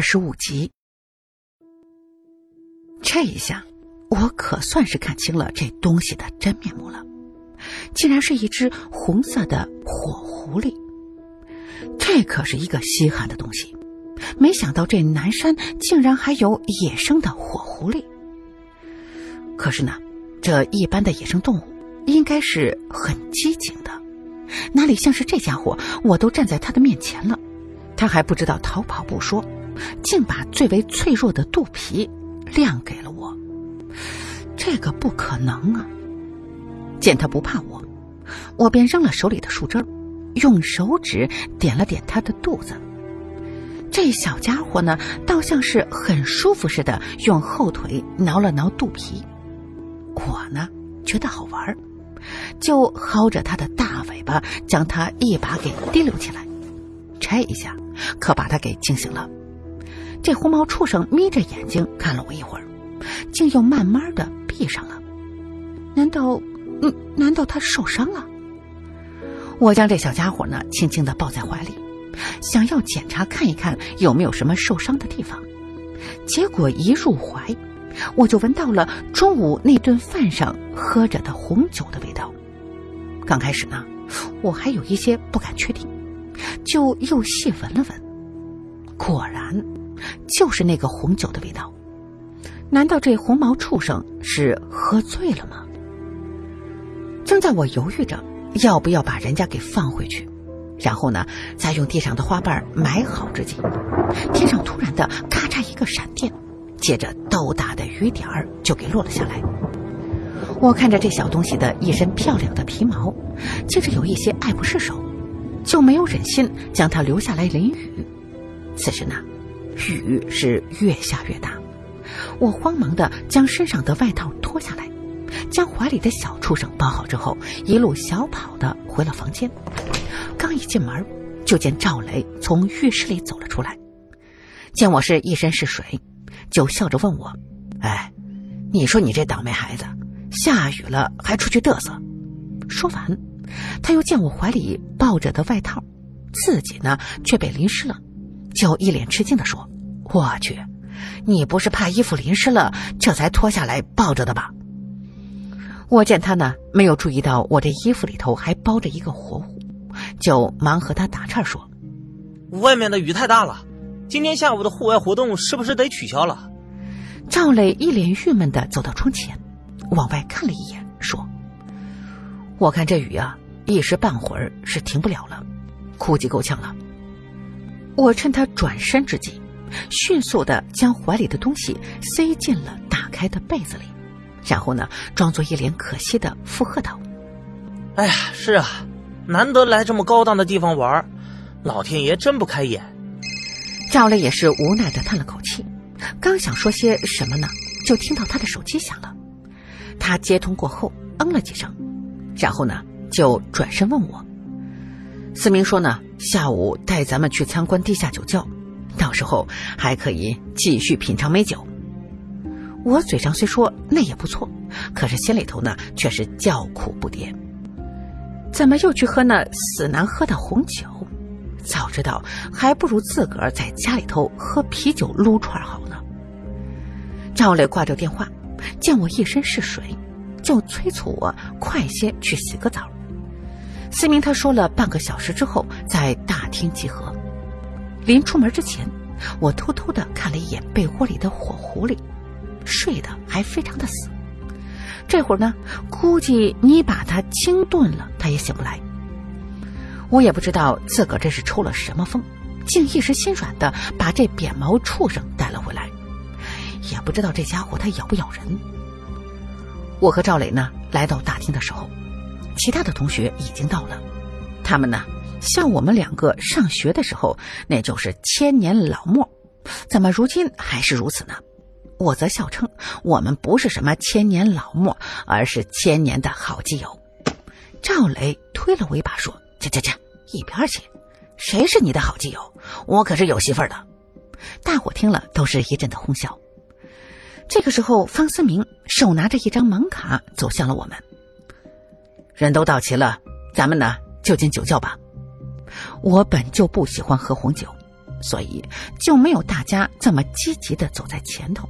二十五集。这一下，我可算是看清了这东西的真面目了，竟然是一只红色的火狐狸。这可是一个稀罕的东西，没想到这南山竟然还有野生的火狐狸。可是呢，这一般的野生动物应该是很机警的，哪里像是这家伙？我都站在他的面前了，他还不知道逃跑不说，竟把最为脆弱的肚皮亮给了我。这个不可能啊！见他不怕我，我便扔了手里的树枝，用手指点了点他的肚子。这小家伙呢，倒像是很舒服似的，用后腿挠了挠肚皮。我呢，觉得好玩就薅着他的大尾巴，将他一把给提溜起来。这一下可把他给惊醒了。这红毛畜生眯着眼睛看了我一会儿，竟又慢慢的闭上了。难道，嗯，难道他受伤了？我将这小家伙呢，轻轻的抱在怀里，想要检查看一看有没有什么受伤的地方。结果一入怀。我就闻到了中午那顿饭上喝着的红酒的味道。刚开始呢，我还有一些不敢确定，就又细闻了闻，果然就是那个红酒的味道。难道这红毛畜生是喝醉了吗？正在我犹豫着要不要把人家给放回去，然后呢，再用地上的花瓣埋好之际，天上突然的咔嚓一个闪电。接着豆大的雨点儿就给落了下来。我看着这小东西的一身漂亮的皮毛，接着有一些爱不释手，就没有忍心将它留下来淋雨。此时呢，雨是越下越大，我慌忙的将身上的外套脱下来，将怀里的小畜生包好之后，一路小跑的回了房间。刚一进门，就见赵雷从浴室里走了出来，见我是一身是水。就笑着问我：“哎，你说你这倒霉孩子，下雨了还出去嘚瑟？”说完，他又见我怀里抱着的外套，自己呢却被淋湿了，就一脸吃惊的说：“我去，你不是怕衣服淋湿了，这才脱下来抱着的吧？”我见他呢没有注意到我这衣服里头还包着一个活物，就忙和他打岔说：“外面的雨太大了。”今天下午的户外活动是不是得取消了？赵磊一脸郁闷的走到窗前，往外看了一眼，说：“我看这雨啊，一时半会儿是停不了了，估计够呛了。”我趁他转身之际，迅速的将怀里的东西塞进了打开的被子里，然后呢，装作一脸可惜的附和道：“哎呀，是啊，难得来这么高档的地方玩，老天爷真不开眼。”赵磊也是无奈的叹了口气，刚想说些什么呢，就听到他的手机响了。他接通过后，嗯了几声，然后呢，就转身问我：“思明说呢，下午带咱们去参观地下酒窖，到时候还可以继续品尝美酒。”我嘴上虽说那也不错，可是心里头呢却是叫苦不迭。怎么又去喝那死难喝的红酒？早知道，还不如自个儿在家里头喝啤酒撸串好呢。赵磊挂掉电话，见我一身是水，就催促我快些去洗个澡。思明他说了半个小时之后在大厅集合。临出门之前，我偷偷的看了一眼被窝里的火狐狸，睡得还非常的死。这会儿呢，估计你把它清炖了，它也醒不来。我也不知道自个儿这是抽了什么风，竟一时心软的把这扁毛畜生带了回来。也不知道这家伙它咬不咬人。我和赵磊呢来到大厅的时候，其他的同学已经到了。他们呢像我们两个上学的时候，那就是千年老墨，怎么如今还是如此呢？我则笑称我们不是什么千年老墨，而是千年的好基友。赵雷推了我一把说。去去去，一边去！谁是你的好基友？我可是有媳妇儿的。大伙听了都是一阵的哄笑。这个时候，方思明手拿着一张盲卡走向了我们。人都到齐了，咱们呢就进酒窖吧。我本就不喜欢喝红酒，所以就没有大家这么积极的走在前头，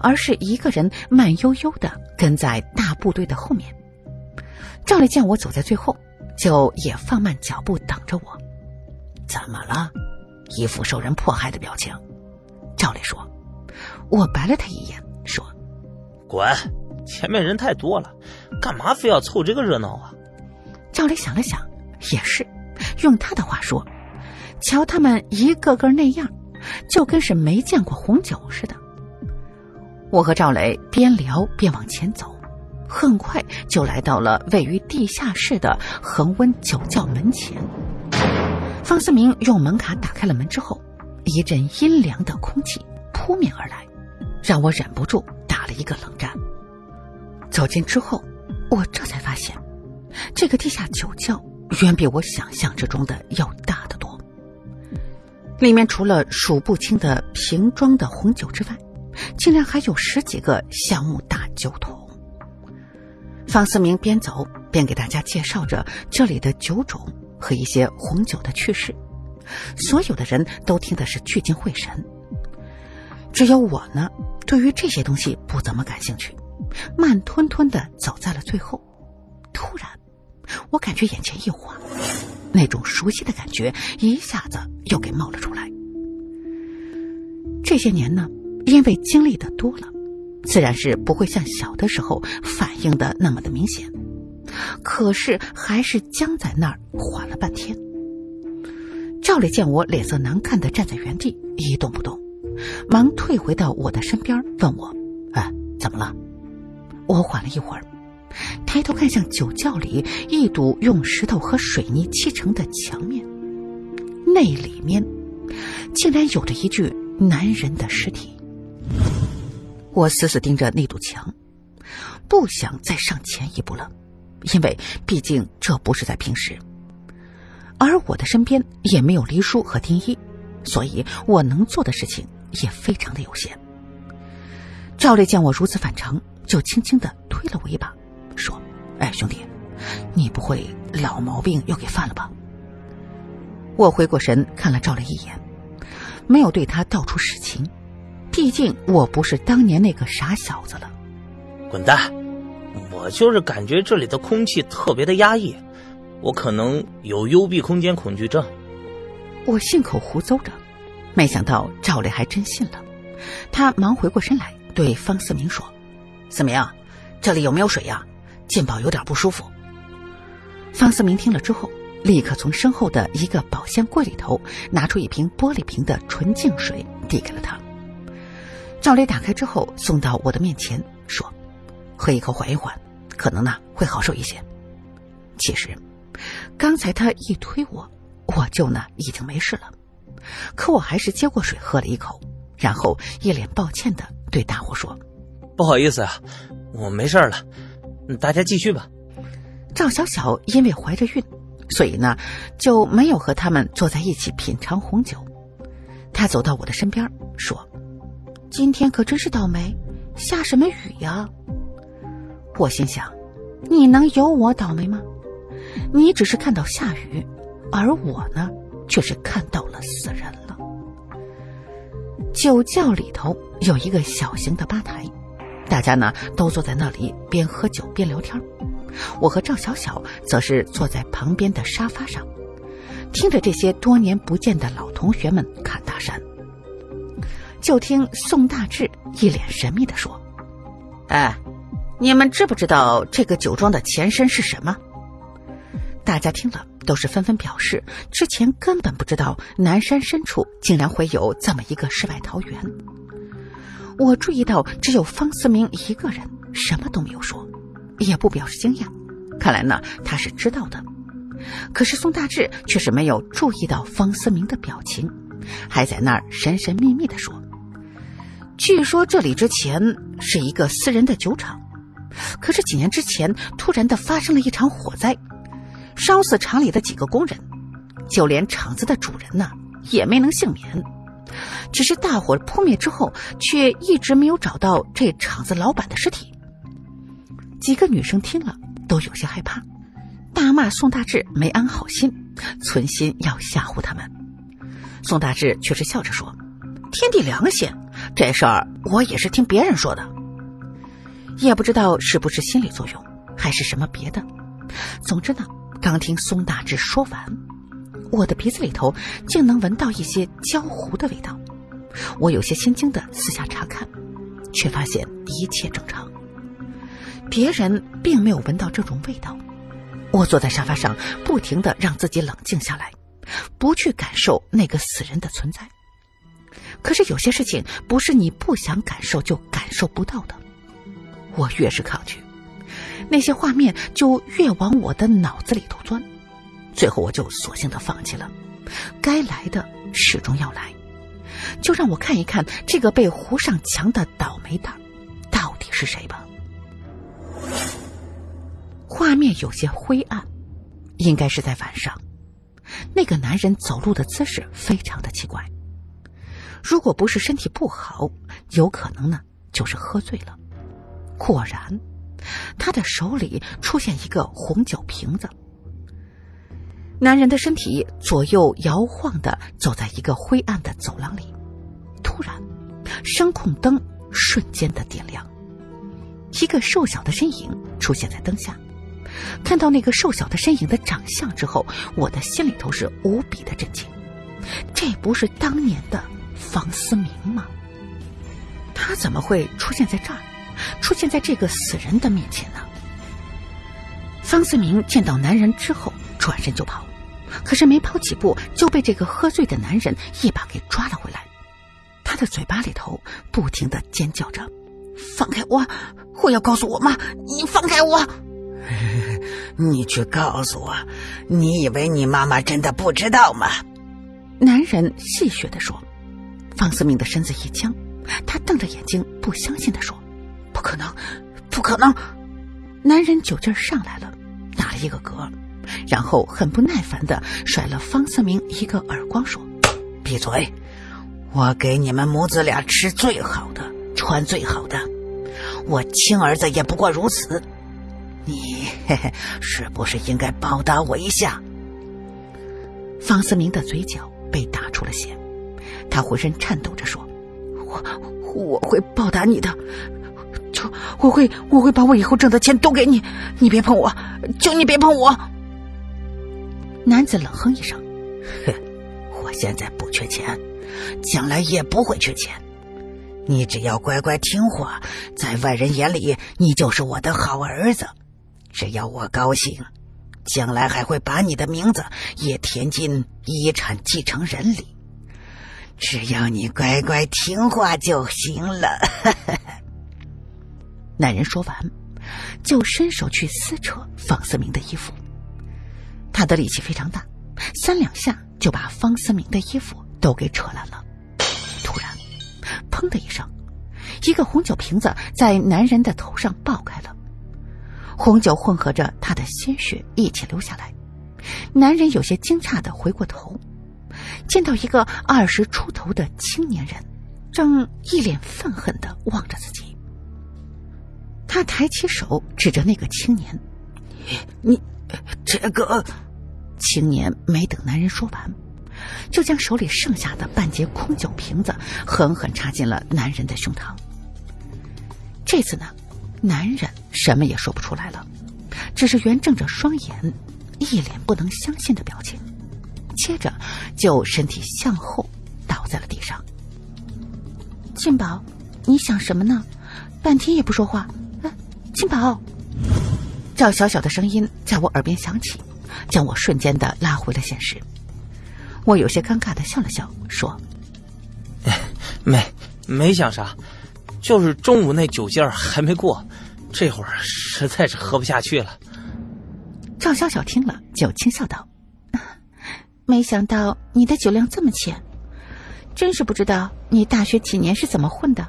而是一个人慢悠悠的跟在大部队的后面。赵磊见我走在最后，就也放慢脚步等着我。怎么了？一副受人迫害的表情。赵磊说：“我白了他一眼，说，滚，前面人太多了，干嘛非要凑这个热闹啊？”赵磊想了想，也是，用他的话说。瞧他们一个个那样，就跟是没见过红酒似的。我和赵磊边聊边往前走，很快就来到了位于地下室的恒温酒窖门前。方思明用门卡打开了门之后，一阵阴凉的空气扑面而来，让我忍不住打了一个冷战。走近之后，我这才发现，这个地下酒窖远比我想象之中的要大得多。里面除了数不清的瓶装的红酒之外，竟然还有十几个橡木大酒桶。方思明边走边给大家介绍着这里的酒种和一些红酒的趣事，所有的人都听的是聚精会神。只有我呢，对于这些东西不怎么感兴趣，慢吞吞的走在了最后。突然，我感觉眼前一晃。那种熟悉的感觉一下子又给冒了出来。这些年呢，因为经历的多了，自然是不会像小的时候反应的那么的明显，可是还是僵在那儿缓了半天。赵磊见我脸色难看的站在原地一动不动，忙退回到我的身边问我：“哎，怎么了？”我缓了一会儿。抬头看向酒窖里一堵用石头和水泥砌成的墙面，那里面竟然有着一具男人的尸体。我死死盯着那堵墙，不想再上前一步了，因为毕竟这不是在平时，而我的身边也没有黎叔和丁一，所以我能做的事情也非常的有限。赵烈见我如此反常，就轻轻的推了我一把。说：“哎，兄弟，你不会老毛病又给犯了吧？”我回过神看了赵磊一眼，没有对他道出实情，毕竟我不是当年那个傻小子了。滚蛋！我就是感觉这里的空气特别的压抑，我可能有幽闭空间恐惧症。我信口胡诌着，没想到赵磊还真信了。他忙回过身来对方思明说：“思明，这里有没有水呀？”进宝有点不舒服。方思明听了之后，立刻从身后的一个保鲜柜里头拿出一瓶玻璃瓶的纯净水，递给了他。赵磊打开之后，送到我的面前，说：“喝一口缓一缓，可能呢会好受一些。”其实，刚才他一推我，我就呢已经没事了。可我还是接过水喝了一口，然后一脸抱歉的对大伙说：“不好意思啊，我没事了。”大家继续吧。赵小小因为怀着孕，所以呢就没有和他们坐在一起品尝红酒。他走到我的身边说：“今天可真是倒霉，下什么雨呀？”我心想：“你能有我倒霉吗？你只是看到下雨，而我呢，却是看到了死人了。”酒窖里头有一个小型的吧台。大家呢都坐在那里边喝酒边聊天，我和赵小小则是坐在旁边的沙发上，听着这些多年不见的老同学们侃大山。就听宋大志一脸神秘的说：“哎，你们知不知道这个酒庄的前身是什么？”大家听了都是纷纷表示，之前根本不知道南山深处竟然会有这么一个世外桃源。我注意到只有方思明一个人什么都没有说，也不表示惊讶。看来呢，他是知道的。可是宋大志却是没有注意到方思明的表情，还在那儿神神秘秘的说：“据说这里之前是一个私人的酒厂，可是几年之前突然的发生了一场火灾，烧死厂里的几个工人，就连厂子的主人呢也没能幸免。”只是大火扑灭之后，却一直没有找到这厂子老板的尸体。几个女生听了都有些害怕，大骂宋大志没安好心，存心要吓唬他们。宋大志却是笑着说：“天地良心，这事儿我也是听别人说的。”也不知道是不是心理作用，还是什么别的。总之呢，刚听宋大志说完，我的鼻子里头竟能闻到一些焦糊的味道。我有些心惊的四下查看，却发现一切正常，别人并没有闻到这种味道。我坐在沙发上，不停的让自己冷静下来，不去感受那个死人的存在。可是有些事情不是你不想感受就感受不到的。我越是抗拒，那些画面就越往我的脑子里头钻，最后我就索性的放弃了。该来的始终要来，就让我看一看这个被糊上墙的倒霉蛋到底是谁吧。画面有些灰暗，应该是在晚上。那个男人走路的姿势非常的奇怪，如果不是身体不好，有可能呢就是喝醉了。果然，他的手里出现一个红酒瓶子。男人的身体左右摇晃的走在一个灰暗的走廊里，突然，声控灯瞬间的点亮，一个瘦小的身影出现在灯下。看到那个瘦小的身影的长相之后，我的心里头是无比的震惊。这不是当年的方思明吗？他怎么会出现在这儿？出现在这个死人的面前呢？方思明见到男人之后，转身就跑，可是没跑几步就被这个喝醉的男人一把给抓了回来。他的嘴巴里头不停的尖叫着：“放开我！我要告诉我妈，你放开我！你去告诉我，你以为你妈妈真的不知道吗？”男人戏谑的说。方思明的身子一僵，他瞪着眼睛，不相信的说。不可能，不可能！男人酒劲儿上来了，打了一个嗝，然后很不耐烦的甩了方思明一个耳光，说：“闭嘴！我给你们母子俩吃最好的，穿最好的，我亲儿子也不过如此。你嘿嘿，是不是应该报答我一下？”方思明的嘴角被打出了血，他浑身颤抖着说：“我我会报答你的。”就我会，我会把我以后挣的钱都给你，你别碰我，求你别碰我。男子冷哼一声：“哼，我现在不缺钱，将来也不会缺钱。你只要乖乖听话，在外人眼里你就是我的好儿子。只要我高兴，将来还会把你的名字也填进遗产继承人里。只要你乖乖听话就行了。”男人说完，就伸手去撕扯方思明的衣服。他的力气非常大，三两下就把方思明的衣服都给扯烂了。突然，砰的一声，一个红酒瓶子在男人的头上爆开了，红酒混合着他的鲜血一起流下来。男人有些惊诧的回过头，见到一个二十出头的青年人，正一脸愤恨的望着自己。他抬起手指着那个青年：“你，这个……”青年没等男人说完，就将手里剩下的半截空酒瓶子狠狠插进了男人的胸膛。这次呢，男人什么也说不出来了，只是圆睁着双眼，一脸不能相信的表情，接着就身体向后倒在了地上。庆宝，你想什么呢？半天也不说话。金宝，赵小小的声音在我耳边响起，将我瞬间的拉回了现实。我有些尴尬的笑了笑，说：“没没想啥，就是中午那酒劲儿还没过，这会儿实在是喝不下去了。”赵小小听了就轻笑道：“ 没想到你的酒量这么浅，真是不知道你大学几年是怎么混的。”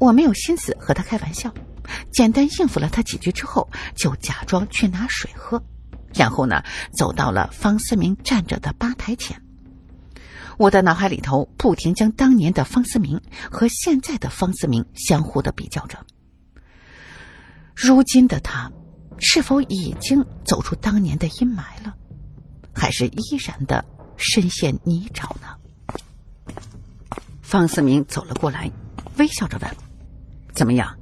我没有心思和他开玩笑。简单应付了他几句之后，就假装去拿水喝，然后呢，走到了方思明站着的吧台前。我的脑海里头不停将当年的方思明和现在的方思明相互的比较着。如今的他，是否已经走出当年的阴霾了，还是依然的深陷泥沼呢？方思明走了过来，微笑着问：“怎么样？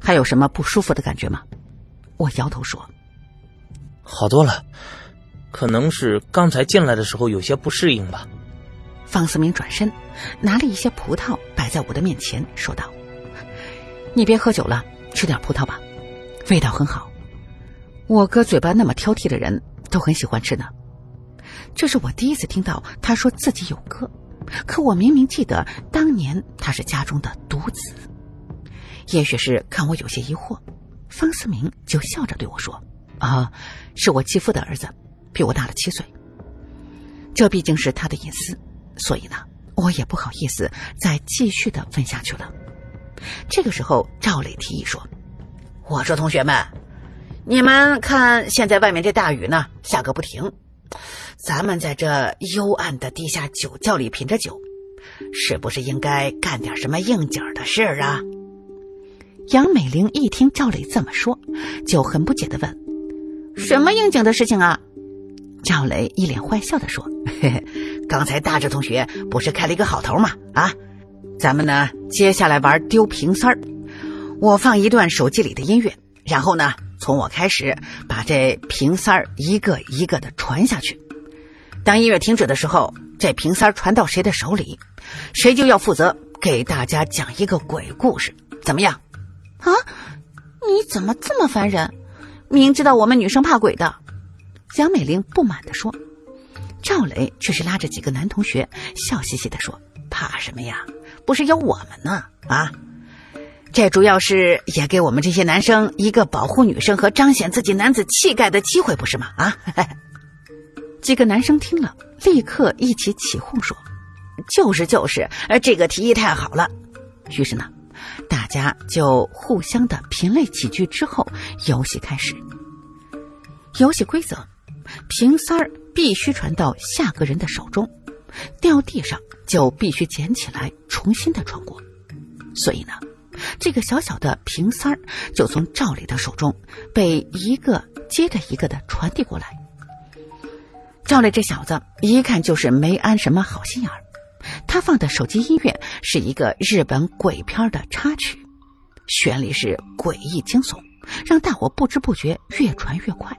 还有什么不舒服的感觉吗？”我摇头说：“好多了，可能是刚才进来的时候有些不适应吧。”方思明转身，拿了一些葡萄摆在我的面前，说道：“你别喝酒了，吃点葡萄吧，味道很好。我哥嘴巴那么挑剔的人，都很喜欢吃呢。”这是我第一次听到他说自己有哥，可我明明记得当年他是家中的独子。也许是看我有些疑惑，方思明就笑着对我说：“啊，是我继父的儿子，比我大了七岁。这毕竟是他的隐私，所以呢，我也不好意思再继续的问下去了。”这个时候，赵磊提议说：“我说同学们，你们看现在外面这大雨呢，下个不停。”咱们在这幽暗的地下酒窖里品着酒，是不是应该干点什么应景的事儿啊？杨美玲一听赵磊这么说，就很不解的问：“什么应景的事情啊？”赵雷一脸坏笑的说：“嘿嘿，刚才大志同学不是开了一个好头吗？啊，咱们呢接下来玩丢瓶塞儿，我放一段手机里的音乐，然后呢从我开始把这瓶塞儿一个一个的传下去。”当音乐停止的时候，这瓶塞传到谁的手里，谁就要负责给大家讲一个鬼故事，怎么样？啊，你怎么这么烦人？明知道我们女生怕鬼的，蒋美玲不满地说。赵磊却是拉着几个男同学，笑嘻嘻地说：“怕什么呀？不是有我们呢？啊，这主要是也给我们这些男生一个保护女生和彰显自己男子气概的机会，不是吗？啊。”几个男生听了，立刻一起起哄说：“就是就是，这个提议太好了。”于是呢，大家就互相的评论几句之后，游戏开始。游戏规则：瓶塞儿必须传到下个人的手中，掉地上就必须捡起来重新的传过。所以呢，这个小小的瓶塞儿就从赵磊的手中被一个接着一个的传递过来。赵磊这小子一看就是没安什么好心眼儿，他放的手机音乐是一个日本鬼片的插曲，旋律是诡异惊悚，让大伙不知不觉越传越快。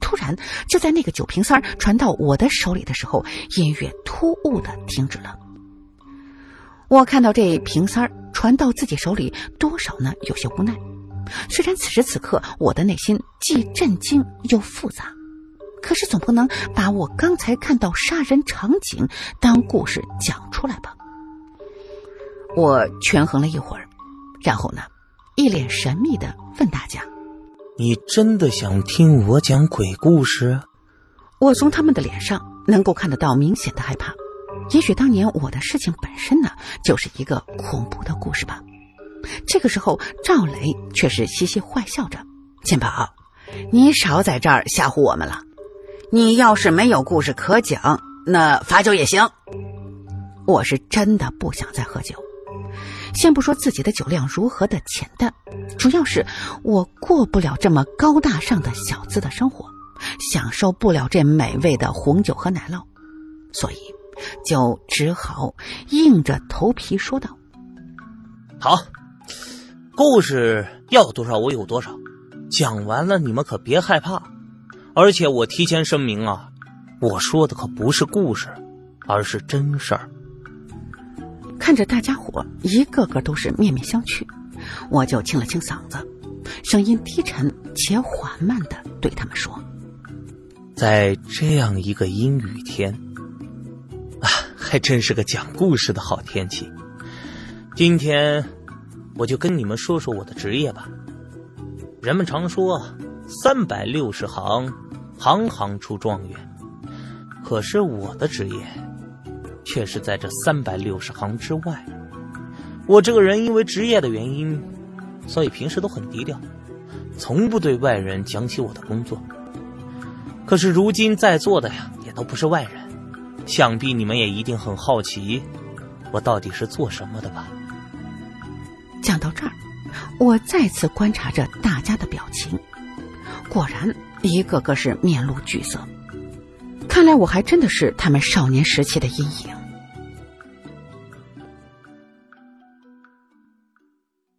突然，就在那个酒瓶塞传到我的手里的时候，音乐突兀的停止了。我看到这瓶塞传到自己手里，多少呢有些无奈。虽然此时此刻我的内心既震惊又复杂。可是总不能把我刚才看到杀人场景当故事讲出来吧？我权衡了一会儿，然后呢，一脸神秘的问大家：“你真的想听我讲鬼故事？”我从他们的脸上能够看得到明显的害怕。也许当年我的事情本身呢，就是一个恐怖的故事吧。这个时候，赵雷却是嘻嘻坏笑着：“金宝，你少在这儿吓唬我们了。”你要是没有故事可讲，那罚酒也行。我是真的不想再喝酒，先不说自己的酒量如何的浅淡，主要是我过不了这么高大上的小资的生活，享受不了这美味的红酒和奶酪，所以就只好硬着头皮说道：“好，故事要多少我有多少，讲完了你们可别害怕。”而且我提前声明啊，我说的可不是故事，而是真事儿。看着大家伙一个个都是面面相觑，我就清了清嗓子，声音低沉且缓慢的对他们说：“在这样一个阴雨天，啊，还真是个讲故事的好天气。今天我就跟你们说说我的职业吧。人们常说。”三百六十行，行行出状元。可是我的职业，却是在这三百六十行之外。我这个人因为职业的原因，所以平时都很低调，从不对外人讲起我的工作。可是如今在座的呀，也都不是外人，想必你们也一定很好奇，我到底是做什么的吧？讲到这儿，我再次观察着大家的表情。果然，一个个是面露惧色。看来我还真的是他们少年时期的阴影。